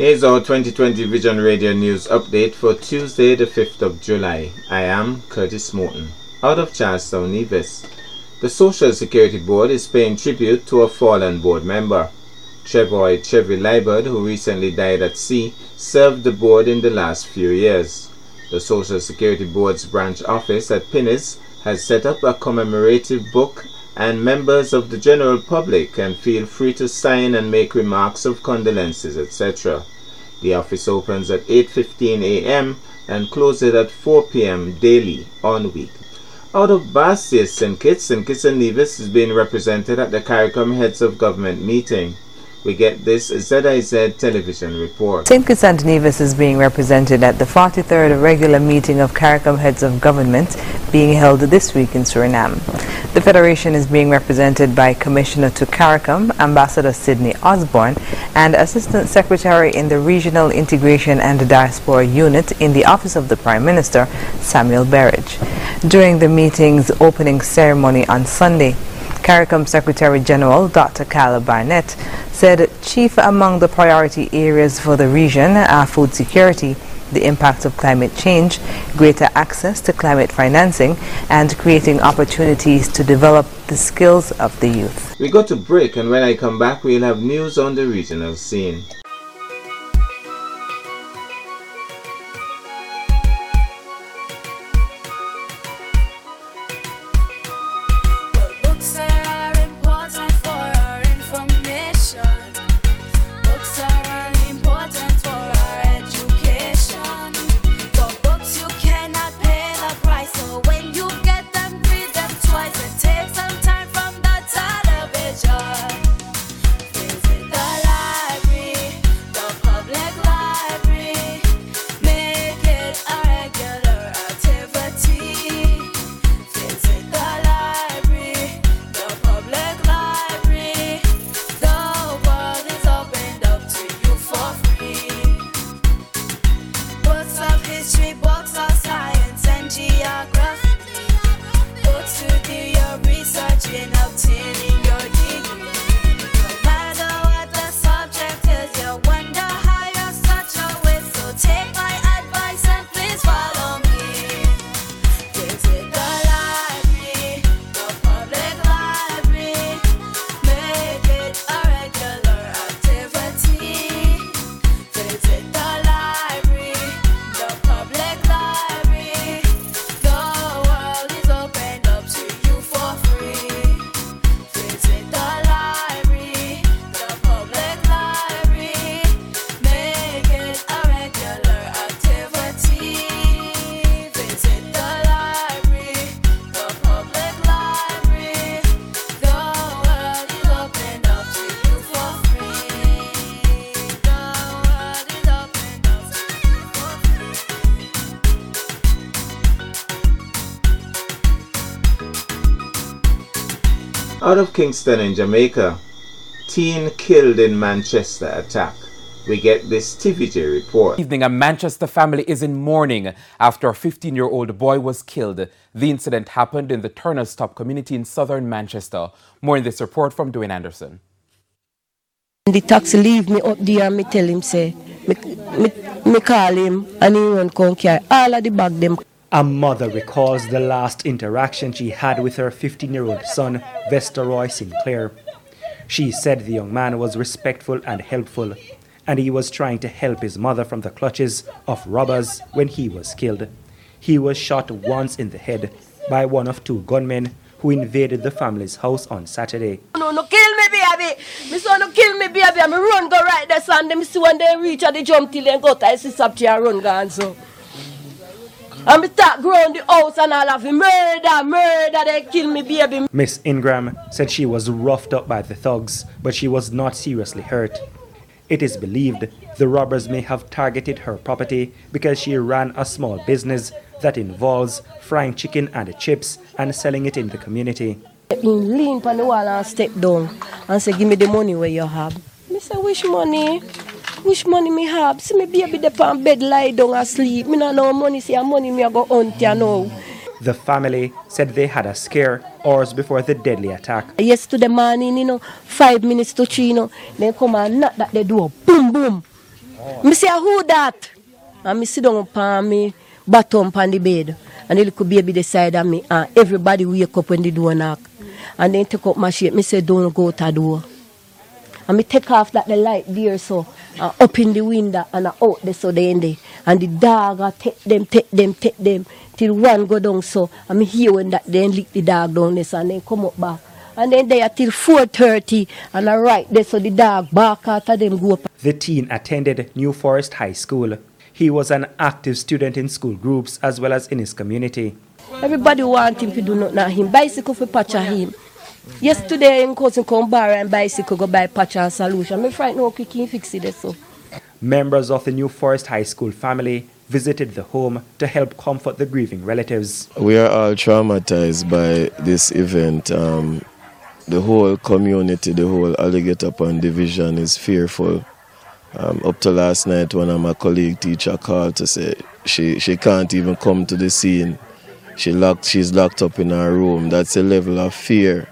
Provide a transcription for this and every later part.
Here's our 2020 Vision Radio News update for Tuesday, the 5th of July. I am Curtis Morton, out of Charlestown, Nevis. The Social Security Board is paying tribute to a fallen board member. Trevor Chevy Liebert, who recently died at sea, served the board in the last few years. The Social Security Board's branch office at Pinnes has set up a commemorative book and members of the general public can feel free to sign and make remarks of condolences, etc. The office opens at 8.15 a.m. and closes at 4 p.m. daily on week. Out of Basseterre, St. Kitts, St. Kitts and Nevis is being represented at the CARICOM Heads of Government meeting. We get this ZIZ television report. St. Kitts and Nevis is being represented at the 43rd regular meeting of CARICOM Heads of Government being held this week in Suriname. The Federation is being represented by Commissioner to CARICOM, Ambassador Sidney Osborne, and Assistant Secretary in the Regional Integration and Diaspora Unit in the Office of the Prime Minister, Samuel Berridge. During the meeting's opening ceremony on Sunday, CARICOM Secretary General Dr. Carla Barnett said chief among the priority areas for the region are food security, the impact of climate change, greater access to climate financing, and creating opportunities to develop the skills of the youth. We go to break, and when I come back, we'll have news on the regional scene. Out of Kingston in Jamaica, teen killed in Manchester attack. We get this TVJ report. Evening, a Manchester family is in mourning after a 15 year old boy was killed. The incident happened in the Turner's Top community in southern Manchester. More in this report from Dwayne Anderson. The taxi leave me up there and me tell him say, me, me, me call him and he won't come carry all of the bag them a mother recalls the last interaction she had with her 15 year old son, Vesta Roy Sinclair. She said the young man was respectful and helpful, and he was trying to help his mother from the clutches of robbers when he was killed. He was shot once in the head by one of two gunmen who invaded the family's house on Saturday. No, no, kill me, baby. Me son, no kill me, baby. I'm run go right there, son. Them see when they reach at the jump till they go to see and run gone so. And me start growing the house and all of murder, murder, they kill me baby. Miss Ingram said she was roughed up by the thugs, but she was not seriously hurt. It is believed the robbers may have targeted her property because she ran a small business that involves frying chicken and chips and selling it in the community. Lean on the wall and step down and say, give me the money where you have. Say, which money? Which money me have? See me baby dey on bed lie down asleep. Me not know money, see money me I go hunt you know. The family said they had a scare hours before the deadly attack. Yesterday morning, you know, five minutes to three, you know, they come and knock that the door, boom, boom. Me say, who that? And me sit down upon me, bottom on the bed. And the little baby beside of me. And everybody wake up when the door knock. And then take up my shit. Me say, don't go to the door. And me take off that the light there so uh, up in the window and uh, out there so they in there. And the dog uh, take them, take them, take them till one go down so me hear when that then lick the dog down so, and then come up back. And then they are till 4.30 and I right there so the dog bark after them go up. The teen attended New Forest High School. He was an active student in school groups as well as in his community. Everybody want him to do nothing him. Bicycle for patch him. Yesterday, in cousin come bar and bicycle go buy patch and solution. Me frightened how quick he fix it so. Members of the New Forest High School family visited the home to help comfort the grieving relatives. We are all traumatized by this event. Um, the whole community, the whole Alligator Pond division is fearful. Um, up to last night, one of my colleague teacher called to say she, she can't even come to the scene. She locked, she's locked up in her room. That's a level of fear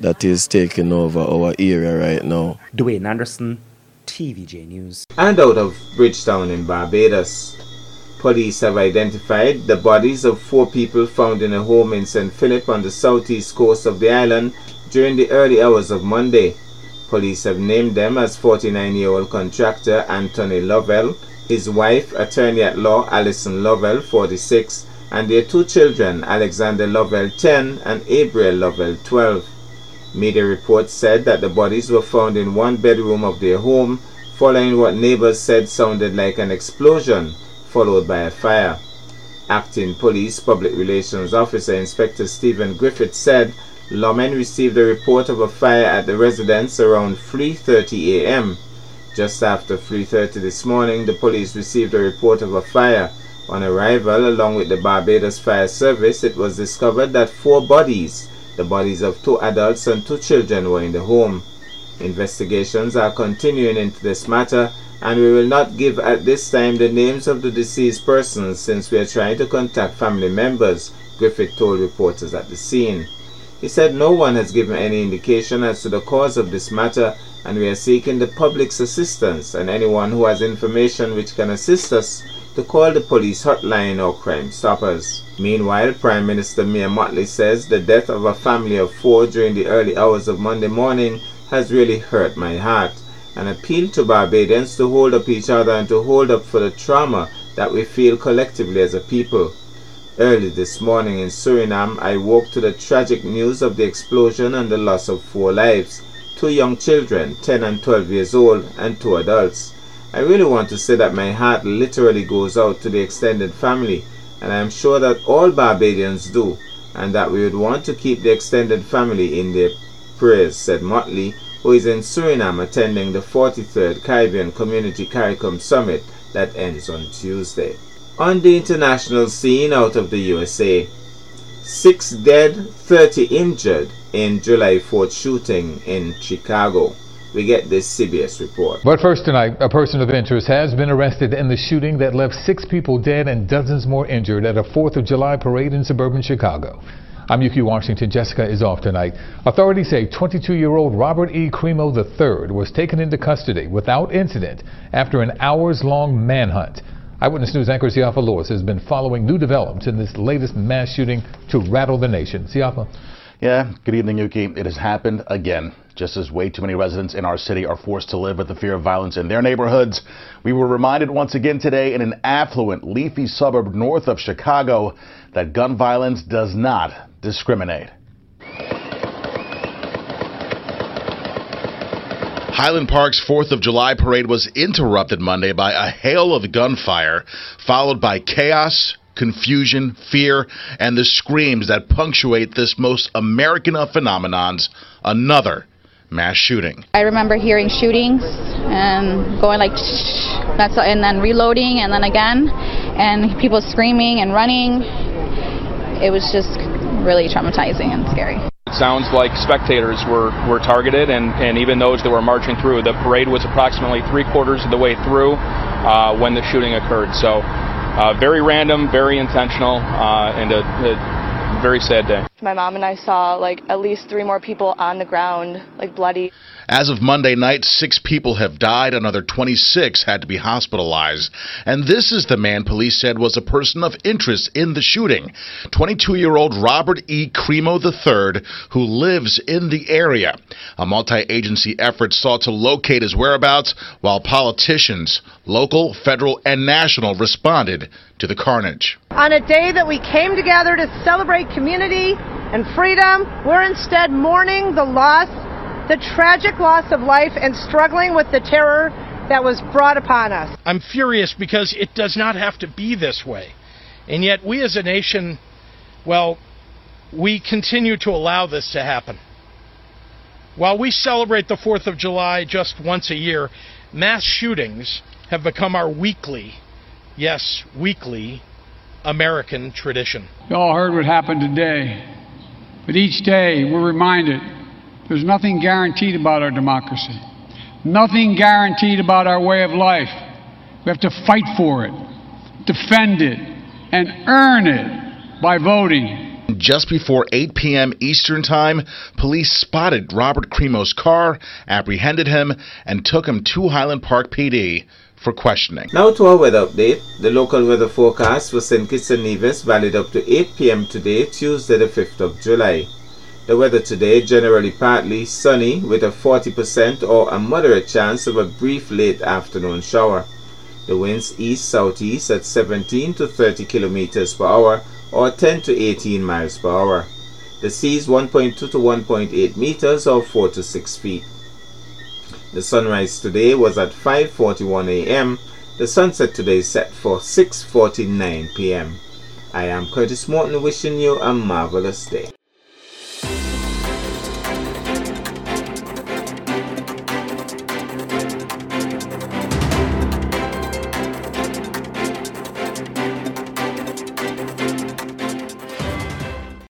that is taking over our area right now. Dwayne Anderson, TVJ News. And out of Bridgetown in Barbados, police have identified the bodies of four people found in a home in St. Philip on the southeast coast of the island during the early hours of Monday. Police have named them as 49-year-old contractor Anthony Lovell, his wife, attorney at law Alison Lovell, 46, and their two children, Alexander Lovell, 10, and Abriel Lovell, 12. Media reports said that the bodies were found in one bedroom of their home following what neighbors said sounded like an explosion, followed by a fire. Acting Police Public Relations Officer Inspector Stephen Griffith said lawmen received a report of a fire at the residence around 3.30 a.m. Just after 3.30 this morning, the police received a report of a fire. On arrival, along with the Barbados Fire Service, it was discovered that four bodies the bodies of two adults and two children were in the home. Investigations are continuing into this matter and we will not give at this time the names of the deceased persons since we are trying to contact family members, Griffith told reporters at the scene. He said no one has given any indication as to the cause of this matter and we are seeking the public's assistance and anyone who has information which can assist us to call the police hotline or Crime Stoppers. Meanwhile, Prime Minister Mia Mottley says the death of a family of four during the early hours of Monday morning has really hurt my heart and appealed to Barbadians to hold up each other and to hold up for the trauma that we feel collectively as a people. Early this morning in Suriname, I woke to the tragic news of the explosion and the loss of four lives, two young children, 10 and 12 years old, and two adults. I really want to say that my heart literally goes out to the extended family, and I am sure that all Barbadians do, and that we would want to keep the extended family in their prayers, said Mottley, who is in Suriname attending the 43rd Caribbean Community CARICOM Summit that ends on Tuesday. On the international scene out of the USA, six dead, 30 injured in July 4th shooting in Chicago. We get this CBS report. But first tonight, a person of interest has been arrested in the shooting that left six people dead and dozens more injured at a 4th of July parade in suburban Chicago. I'm Yuki Washington. Jessica is off tonight. Authorities say 22-year-old Robert E. Crimo III was taken into custody without incident after an hours-long manhunt. Eyewitness News anchor Siafa Lewis has been following new developments in this latest mass shooting to rattle the nation. Siafa. Yeah, good evening, Yuki. It has happened again. Just as way too many residents in our city are forced to live with the fear of violence in their neighborhoods, we were reminded once again today in an affluent, leafy suburb north of Chicago that gun violence does not discriminate. Highland Park's 4th of July parade was interrupted Monday by a hail of gunfire, followed by chaos, confusion, fear, and the screams that punctuate this most American of phenomenons, another mass shooting. I remember hearing shootings and going like that's and then reloading and then again and people screaming and running. It was just really traumatizing and scary. It sounds like spectators were, were targeted, and, and even those that were marching through. The parade was approximately three quarters of the way through uh, when the shooting occurred. So, uh, very random, very intentional, uh, and a, a very sad day. My mom and I saw like at least three more people on the ground, like bloody. As of Monday night, six people have died, another 26 had to be hospitalized. And this is the man police said was a person of interest in the shooting 22 year old Robert E. Crimo III, who lives in the area. A multi agency effort sought to locate his whereabouts while politicians, local, federal, and national, responded to the carnage. On a day that we came together to celebrate community and freedom, we're instead mourning the loss the tragic loss of life and struggling with the terror that was brought upon us. I'm furious because it does not have to be this way. And yet, we as a nation, well, we continue to allow this to happen. While we celebrate the 4th of July just once a year, mass shootings have become our weekly, yes, weekly, American tradition. You all heard what happened today, but each day we're reminded there's nothing guaranteed about our democracy, nothing guaranteed about our way of life. We have to fight for it, defend it, and earn it by voting. Just before 8 p.m. Eastern Time, police spotted Robert Crimo's car, apprehended him, and took him to Highland Park PD for questioning. Now to our weather update. The local weather forecast for St. Kitts and Nevis valid up to 8 p.m. today, Tuesday the 5th of July. The weather today generally partly sunny with a 40% or a moderate chance of a brief late afternoon shower. The winds east southeast at 17 to 30 kilometers per hour or 10 to 18 miles per hour. The seas 1.2 to 1.8 meters or 4 to 6 feet. The sunrise today was at 5:41 a.m. The sunset today is set for 6:49 p.m. I am Curtis Morton wishing you a marvelous day.